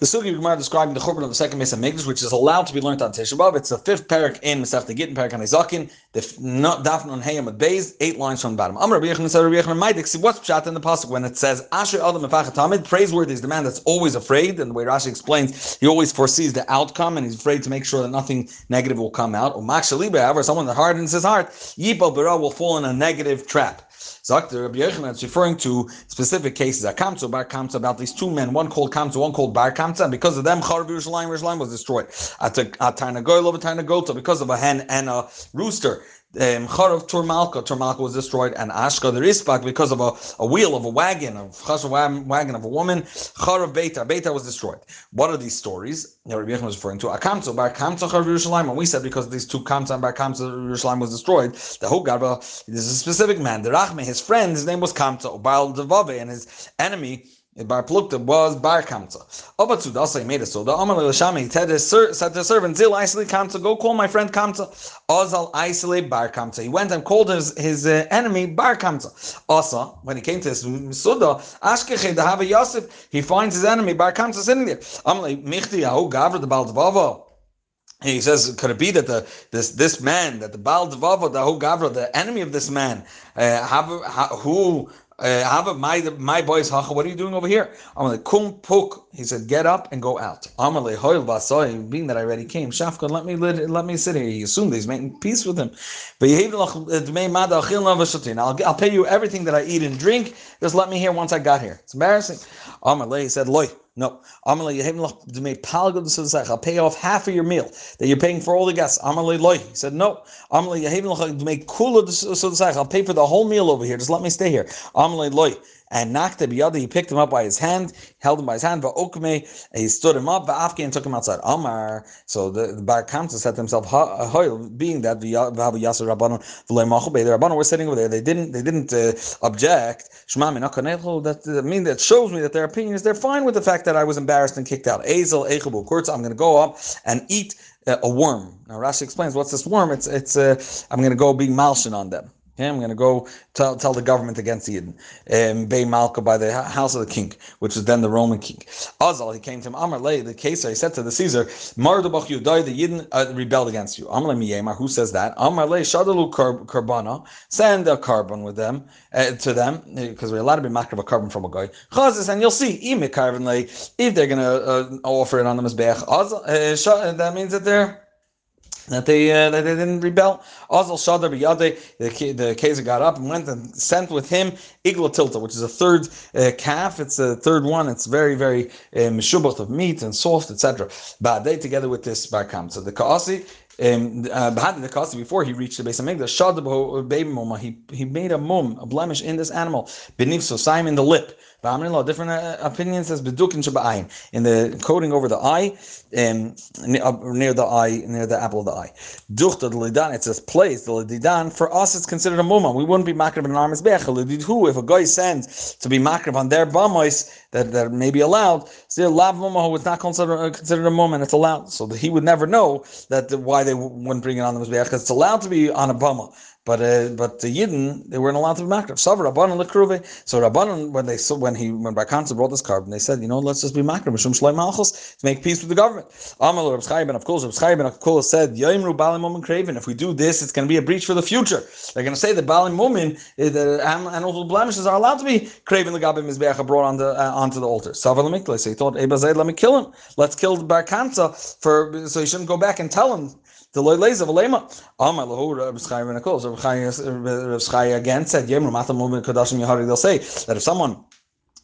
The Sugi Gemara describing the Churban of the second Mesa Mikdash, which is allowed to be learned on Tisha B'Av. It's the fifth parak in Masech Gittin, parak on Ezakin, the Dafn on Hayam at Beis, eight lines from the bottom. Amr Rabbi Yechon said Rabbi Yechon Maidik. See what's pshat in the pasuk when it says Asher Adam Mefachat Tamid. Praiseworthy is the man that's always afraid, and the way Rashi explains, he always foresees the outcome, and he's afraid to make sure that nothing negative will come out. Or Makshaliba, however, someone that hardens his heart, Yipal Bara will fall in a negative trap. Zakta Rabbi Yochanan, it's referring to specific cases. Akamtza, Bar Kamtza, about these two men, one called Kamtza, one called Bar Kamtza, and because of them, Charav Yerushalayim, Yerushalayim was destroyed. At Tarnagoyl of Tarnagota, because of a hen and a rooster um, Charav Turmalka, Turmalka was destroyed, and Ashka the Rispak because of a, a wheel of a wagon, of Chashav wagon of a woman. Charav Beitar, Beitar was destroyed. What are these stories? Rabbi Yechon was referring to Akamtza, Bar Kamtza Charav Yerushalayim. And we said because these two Kamtza and Bar Kamtza Yerushalayim was destroyed, the whole Garba. This is a specific man. The Rachme, his friend, his name was Kamtza, Baal Devave, and his enemy Bar Plukta was Bar Kamta. Obatsu Dasa made it so. The Amal Lashami said to the servant, Zil isolate Kamtza, go call my friend Kamtza. Ozal isolate Bar Kamtza. He went and called his, his uh, enemy Bar Kamtza. Asa, when he came to his Suda, Ashkeche the Hava Yosef, he finds his enemy Bar Kamtza sitting there. Amal Michti Yahu Gavra the Baldvava. He says, could it be that the this this man, that the Baal Devava, the Gavra, the enemy of this man, uh, who uh, my my boys, Hacha, what are you doing over here? I'm Amalei kum puk. He said, get up and go out. Vasoy. Being that I already came, Shafkan, let me let, me sit here. He assumed he's making peace with him. But I'll I'll pay you everything that I eat and drink. Just let me hear once I got here. It's embarrassing. Amalei said, loy. No. Amal Yheavenlach D may palg the Sudsach. I'll pay off half of your meal that you're paying for all the guests. He said, No. I'll pay for the whole meal over here. Just let me stay here and knocked biyada. He picked him up by his hand, held him by his hand. Va'okme, he stood him up. Va'afke and took him outside. Amar. So the, the Bar Kamsa said to himself, being that v'habu yasser rabbanon the rabbanon were sitting over there. They didn't they didn't uh, object. That uh, mean that shows me that their opinion is they're fine with the fact that I was embarrassed and kicked out. Ezel echabu kurtz. I'm going to go up and eat uh, a worm. Now Rashi explains what's this worm. It's it's uh, I'm going to go be malshin on them. Okay, I'm going to go tell, tell the government against Eden. Um, Bay Malka by the house of the king, which was then the Roman king. Azal, he came to him, Amar Lay, the case, he said to the Caesar, Mardabach Yudai, the Eden uh, rebelled against you. Amar Miyemar, who says that? Amar Lay, Shadalu Karbana, send a carbon with them, uh, to them, because we're allowed to be makar of a carbon from a guy. Chazis, and you'll see, if they're going to uh, offer it on the Mizbeach, uh, that means that they're that they uh, that they didn't rebel. Also, Shadar Biyade, the the Kaiser got up and went and sent with him Igla Tilta, which is a third uh, calf. It's a third one. It's very very uh, of meat and soft, etc. But they together with this Barkam. So the Kaasi. Um, uh, the before he reached the base of Migdash, he he made a mum, a blemish in this animal, beneath so Simon the lip. Different uh, opinions says in the coating over the eye, um, near the eye, near the apple of the eye. Duchta lidan, it says place the lidan. For us, it's considered a mumma. We wouldn't be makrab an arm's who If a guy sends to be makrab on their bamos that that may be allowed, still lav mumma who is not considered uh, considered a mumma and it's allowed. So he would never know that why they wouldn't bring it on the mizbeach because it's allowed to be on a bama. But uh, but the Yidden they weren't allowed to be makriv. So Rabbanon lekruve. So Rabbanon when they saw when he when Barkanza brought this carbon, they said, you know, let's just be makriv mishum shlei malchus to make peace with the government. Amal Reb Chaim of course Reb Chaim of course said Yoimru Balim Mumin Craven. If we do this, it's going to be a breach for the future. They're going to say that Balim Mumin the and also blemishes are allowed to be craven the Gabim Mizbeach brought on the uh, onto the altar. Lamikle. So he thought Ebazed, let me kill him. Let's kill Barkanza for so he shouldn't go back and tell him the loy lays of alema. Amar lahu Reb Chaim ben Akol. Reb Chaim again said, "Yemru matam kadashim yahari." They'll say that if someone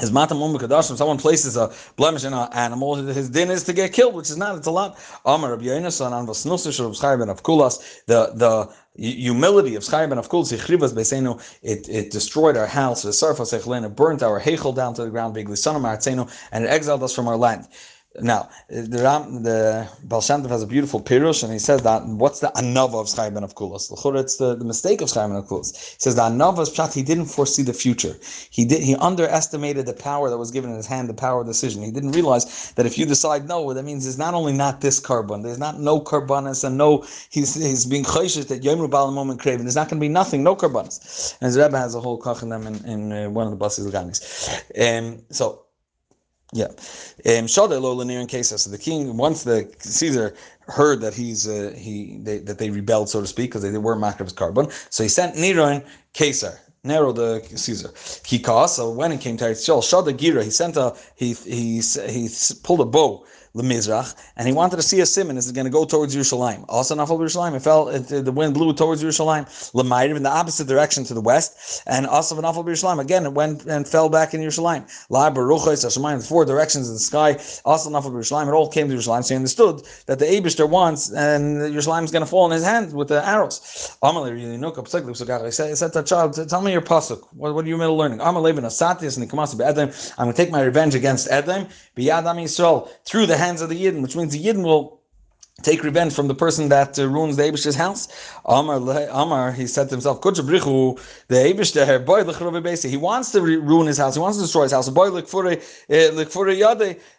is matam um kadashim, someone places a blemish in an animal, his din is to get killed, which is not. It's a lot. Amar Rabbi Yonasan an vasnusish Reb Chaim ben Avkulas. The the humility of Chaim ben Avkulas Yichrivas Beisenu. It it destroyed our house. The surface it burnt our hechel down to the ground. Big Lisanam and it exiled us from our land. Now, the Ram, the Baal has a beautiful pirush, and he says that what's the anava of Chaim ben Avkulas? It's the, the mistake of Chaim ben Avkulas. He says the anava is pshat. He didn't foresee the future. He did. He underestimated the power that was given in his hand, the power of decision. He didn't realize that if you decide no, that means there's not only not this carbon, there's not no carbonas, and no. He's he's being chayshish that Yom Rubal moment craving. There's not going to be nothing, no carbonas. And his Rebbe has a whole kach in them in, in uh, one of the buses of Ganis. Um, so Yeah, um, Shadelo Lanier in case so the king once the Caesar heard that he's uh, he they, that they rebelled so to speak because they, they weren't Makrab's carbon, so he sent Nero Caesar Nero the Caesar. He caused So when he came to Eretz Shada Gira, he sent a he he he pulled a bow Lemizrach, and he wanted to see a simon. Is going to go towards Yerushalayim. Also, not Nafal Yerushalayim, it fell. It, the wind blew towards Yerushalayim. Lemayriv in the opposite direction to the west, and also Nafal Yerushalayim again. It went and fell back in Yerushalayim. La Baruchos Hashemayim, the four directions of the sky. Also not Nafal Yerushalayim. It all came to Yerushalayim. So he understood that the Abishter wants, and Yerushalayim is going to fall in his hand with the arrows. He said to the child, "Tell me your pasuk. What, what are you middle learning?" The I'm going to take my revenge against Edom. Biyadam Yisrael through the hands of the Yidden, which means the Yidden will take revenge from the person that uh, ruins the Abish's house. Amar, Amar, he said to himself, the boy, he wants to ruin his house, he wants to destroy his house, boy, uh,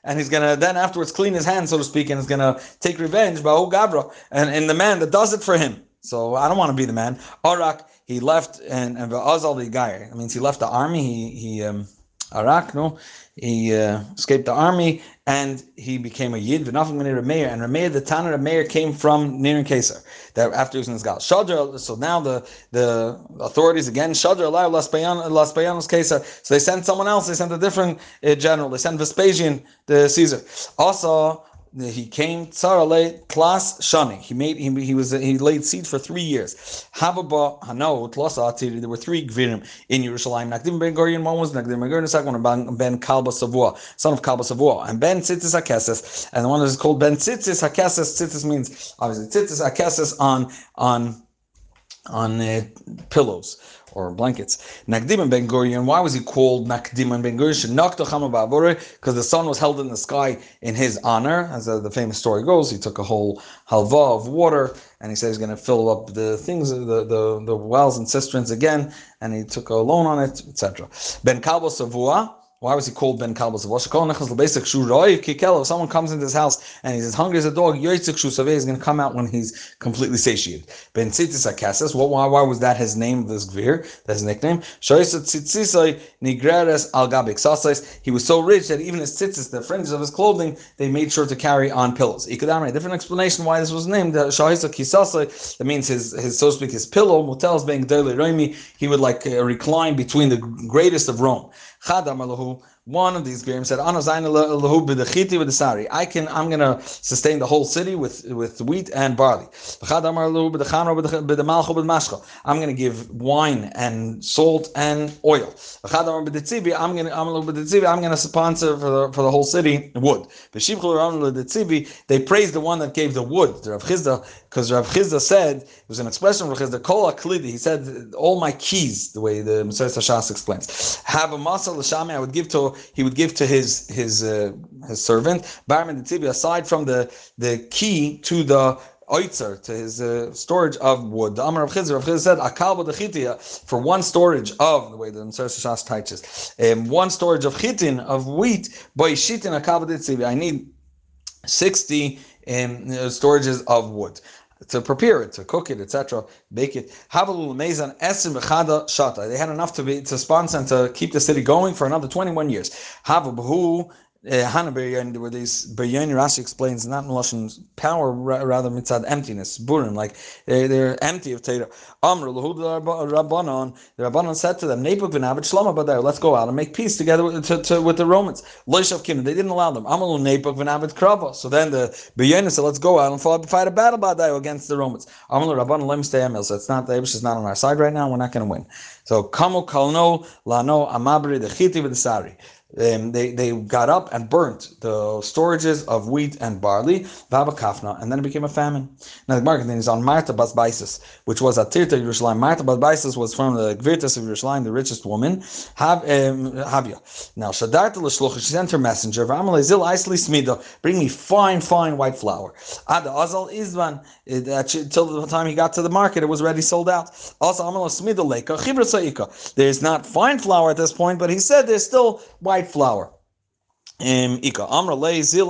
and he's gonna then afterwards clean his hands, so to speak, and he's gonna take revenge by Gabra, and, and the man that does it for him. So I don't want to be the man. Arak, he left, and and Azal the guy. That means he left the army. He he um, Arak, no, he uh, escaped the army and he became a yid. And Rameir, the Tanna Rameir, came from Nir and Kesar. After he was in his gal. So now the the authorities again. Shadra allow Las Bayanos Kesar. So they sent someone else. They sent a different uh, general. They sent Vespasian, the Caesar. Also he came Tsarale Klas Shani. He made he, he was he laid seed for three years. Hababa Hano Tlosa There were three Gvirim in Yerushalayim. Nakdim Ben Gurion, one was Nakdim Ben Gurion, second one Ben Kalba Savua, son of Kalba Savua, and Ben Tzitzis Hakeses, and the one that is called Ben Tzitzis Hakeses. Tzitzis means obviously Tzitzis Hakeses on on on uh, pillows or blankets. Nakdim Ben Gurion. Why was he called Nakdim Ben Gurion? Because the sun was held in the sky in his honor, as uh, the famous story goes. He took a whole halva of water, and he said he's going to fill up the things, the, the, the wells and cisterns again, and he took a loan on it, etc. Ben Kalbo Savua. Why was he called Ben Kalbas? If someone comes into his house and he's as hungry as a dog, he's going to come out when he's completely satiated. Ben Tzitzis Akasis. Why, why was that his name, this Gvir? That's his nickname. Nigreres He was so rich that even his tzitzis, the fringes of his clothing, they made sure to carry on pillows. A different explanation why this was named. That means his, his so to speak, his pillow, Motels being daily roimi, he would like uh, recline between the greatest of Rome. Hadamalahu One of these Gerim said, I can, I'm going to sustain the whole city with, with wheat and barley. I'm going to give wine and salt and oil. I'm going to, I'm going to sponsor for the, for the whole city wood. They praised the one that gave the wood, the Rav Chisda, because Rav Chisda said, it was an expression of Rav Chisda, Kol he said, all my keys, the way the Messiah Shas explains. Have a l'shami, I would give to, he would give to his his uh, his servant, Barman aside from the, the key to the oitzer to his uh, storage of wood. The Amar of Chizr, of Chizr said, "Akal b'dechitia for one storage of the way the Nser Shas teaches, um, one storage of chitin of wheat by shitin akal b'dechitia. I need sixty um, storages of wood to prepare it, to cook it, etc., bake it. Havalul Mezan Esim V'chada Shata. They had enough to be to sponsor and to keep the city going for another 21 years. Havabahu Eh, Hana Beryan, where these Beryan Rashi explains not in Lashon's power, rather mitzad emptiness, burim, like they, they're empty of Torah. Amr Rabbanon, the Rabbanon said to them, Nepuk v'navet shlama b'dair, let's go out and make peace together with, to, to, with the Romans. Loishav Kim, they didn't allow them. Amalu Nepuk v'navet krava. So then the Beryan said, let's go out and fight a battle b'dair against the Romans. Amalu Rabbanon lem stay emil. So it's not the Abish is not on our side right now. We're not going to win. So Kamu kalno lano amabri the chiti v'desari um, they, they got up and burnt the storages of wheat and barley, Baba Kafna, and then it became a famine. Now the market is on Marta Bas Baisis, which was at Tirta Yerushalayim. Marta Bas Baisis was from the Gvirtas of Yerushalayim, the richest woman, Hav, um. Now Shadarta L'shlucha, she sent her messenger, Zil Aisli Smida, bring me fine, fine white flour. Ada Azal Izvan, till the time he got to the market, it was already sold out. Also There's not fine flour at this point, but he said there's still white white flour. Ika Amra Lay Zil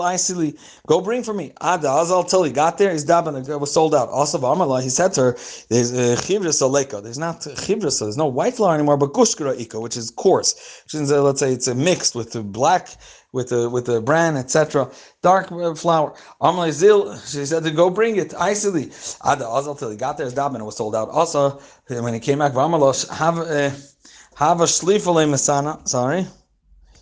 go bring for me. Ada Azal till he got there, his daban was sold out. Also Amrla, he said to her, There's uh, Chivras There's not Chivras, there's no white flour anymore, but Gushkara Ika, which is coarse. Which is, uh, let's say it's a mixed with the black with the with the bran, etc. Dark uh, flour. Amrla Zil, she said to go bring it. Isili. Ada Azal till he got there, his daban was sold out. Also, when he came back, Amrla have uh, have a shlifale masana. Sorry.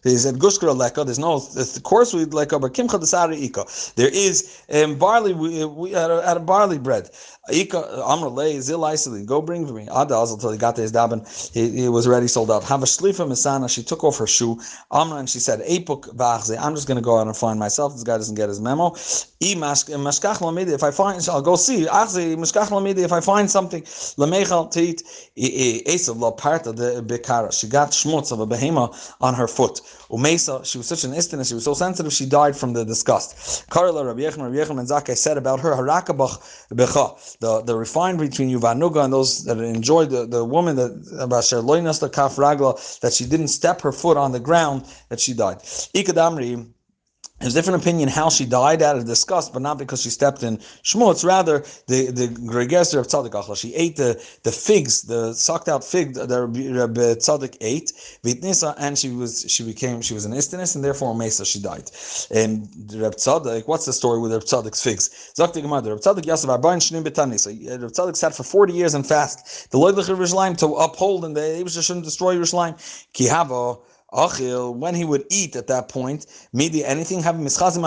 He said guskra leka. There's no the course we leka, but kimcha desari ika. There is um, barley. We, we had, a, had a barley bread. Ika uh, Amr lay zil. Go bring for me. Ada he got his daben. He, was already sold out. Have a shlifa misana. She took off her shoe. Amra and she said, vachze. I'm just going to go out and find myself. This guy doesn't get his memo. Mashkach lamidi. If I find, I'll go see. Achze mashkach. If I find something, lamechal eat. Esav la de bekara. She got schmutz of a behema on her foot. Umesa. She was such an istiness. She was so sensitive. She died from the disgust. Karla Rabbi Yechon Rabbi Yechon and Zakkai said about her harakabach the, the refined between Yuvanuga and those that enjoyed the, the woman that the kaf that she didn't step her foot on the ground that she died. Ikadamri there's different opinion how she died out of disgust, but not because she stepped in schmutz. Rather, the the Gregeser of Tzadik Achla, she ate the, the figs, the sucked out fig that Rabbi Tzadik ate, Vitnisa, and she was she became she was an istinus, and therefore Mesa she died. And Rabbi Tzadik, what's the story with Rabbi Tzadik's figs? Zakti Gemara, Rabbi Tzadik Yasser Arbain Shnim Betani. So Rabbi Tzadik sat for forty years and fast. The Loydlich of Yerushalayim to uphold and they shouldn't destroy Yerushalayim. Kihava. Achil, when he would eat at that point, maybe anything having mischazim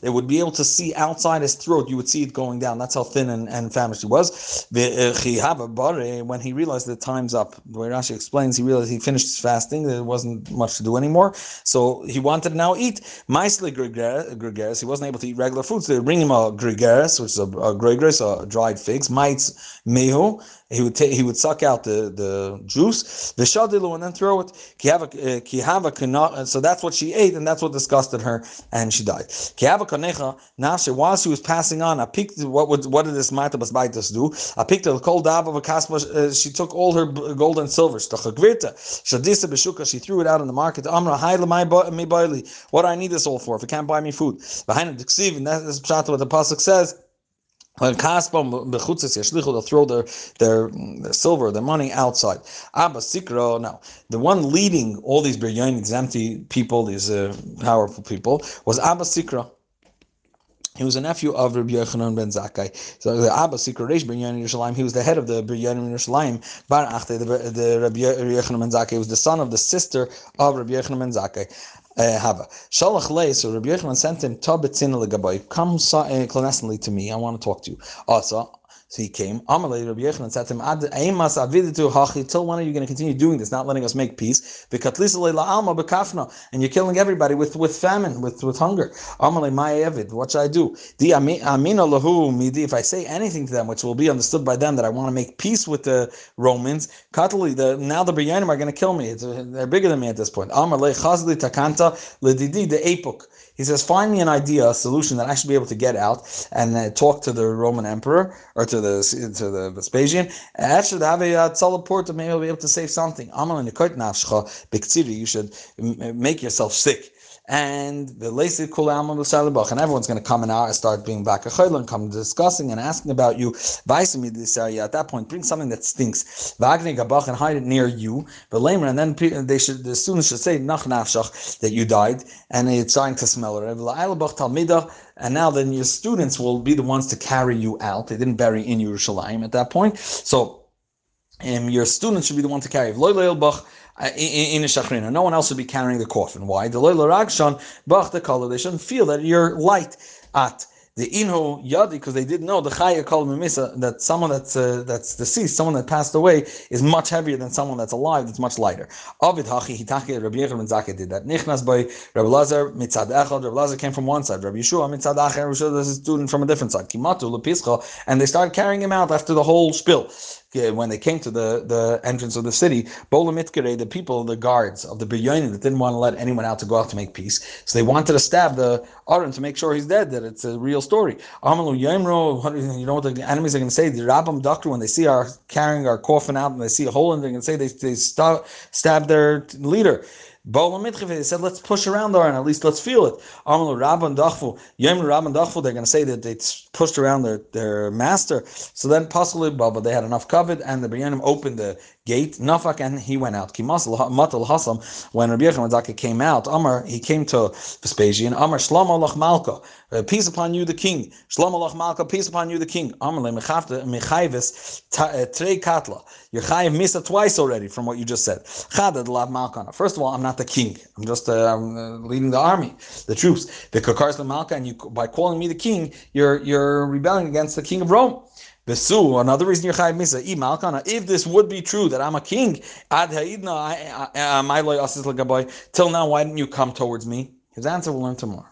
they would be able to see outside his throat. You would see it going down. That's how thin and, and famished he was. When he realized the time's up, the way Rashi explains, he realized he finished his fasting. There wasn't much to do anymore. So he wanted to now eat. Maisle gregaris, he wasn't able to eat regular foods. So they bring him a gregaris, which is a, a a dried figs, mites mehu. He would take, he would suck out the, the juice, the and then throw it. Uh, so that's what she ate, and that's what disgusted her, and she died. Nashe, while she was passing on, I picked what would what did this Matabas Baitas do? I picked a cold dab of a kaspa. Uh, she took all her gold and silver. Beshuka. She threw it out in the market. Amra What do I need this all for? If it can't buy me food, behind the and that is what the pasuk says. When Kaspam bechutzes yashlichu, they'll throw their, their their silver, their money outside. Abba Sikro, now the one leading all these biryanim, these empty people, these uh, powerful people, was Abba Sikra. He was a nephew of Rabbi Yochanan ben Zakkai. So the Abba Sikra Reish ben Yerushalayim, he was the head of the Biryanim Yerushalayim. Bar Achte, the, the Rabbi Yochanan ben Zakkai was the son of the sister of Rabbi Yochanan ben Zakkai. Hava. Shalach lei, so Rabbi Yochanan sent him, Tabetzin legabai, come uh, clandestinely to me, I want to talk to you. Also, so he came. Amalei Rabbi Yochanan said to him, "Aimas aviditu hachi. Till when are you going to continue doing this? Not letting us make peace? Alma and you're killing everybody with with famine, with with hunger. Amalei ma'avid. What should I do? Di amina lahu midi. If I say anything to them, which will be understood by them, that I want to make peace with the Romans, katali. The now the Biryanim are going to kill me. It's, they're bigger than me at this point. Amalei chazli takanta ledidi de epuk. He says, find me an idea, a solution that I should be able to get out and uh, talk to the Roman emperor or to the to the Vespasian. Should have a uh, to maybe be able to save something. You should make yourself sick and the of the shalabach, and everyone's going to come in and start being back a and come discussing and asking about you. at that point, bring something that stinks. and hide it near you. And then they should the students should say nach that you died, and it's trying to smell it. And now then your students will be the ones to carry you out. They didn't bury in Yerushalayim at that point. So um, your students should be the one to carry. In, a shachrina. No one else would be carrying the coffin. Why? The loyla bach the color. They shouldn't feel that you're light at the inho yadi because they didn't know the chaya kol mimisa that someone that's uh, that's deceased, someone that passed away, is much heavier than someone that's alive. That's much lighter. Avid hachi hitaki Rabbi Yechon Zakkai did that. Nichnas by Rabbi Lazar mitzad echad. Rabbi Lazar came from one side. Rabbi Yeshua mitzad acher. Rabbi Yeshua is a student from a different side. Kimatu lepischa, and they started carrying him out after the whole spill Uh, when they came to the, the entrance of the city, Bolamitkere, the people, the guards of the Biryanim that didn't want to let anyone out to go out to make peace, so they wanted to stab the Aaron to make sure he's dead, that it's a real story. Amalu Yemro, you know what the enemies are going to say? The Rabbam doctor, when they see our carrying our coffin out and they see a hole in it, they're going to say they, they stab, stab their leader. They said, let's push around there and at least let's feel it. Rabban Dachfu, Yom Rabban they're going to say that they pushed around their, their master. So then, possibly, Baba, they had enough covered, and the Biryanim opened the gate, Nafak, and he went out. Matal Hasam, when Rabbi Yechon came out, Amar, he came to Vespasian, Amar Shlomo Lach Malka, uh, peace upon you, the king. Shlomo Lach Malka, peace upon you, the king. Amar Le Mechayves uh, Trei Katla. You're chayiv misa twice already from what you just said. Chadad lav malkana. First of all, I'm not the king. I'm just uh, I'm, uh, leading the army, the troops. The kakars the malka, and you by calling me the king, you're you're rebelling against the king of Rome. Besu, another reason you're chayiv misa. malkana. If this would be true that I'm a king, ad ha'idna my loy asis Till now, why didn't you come towards me? His answer will learn tomorrow.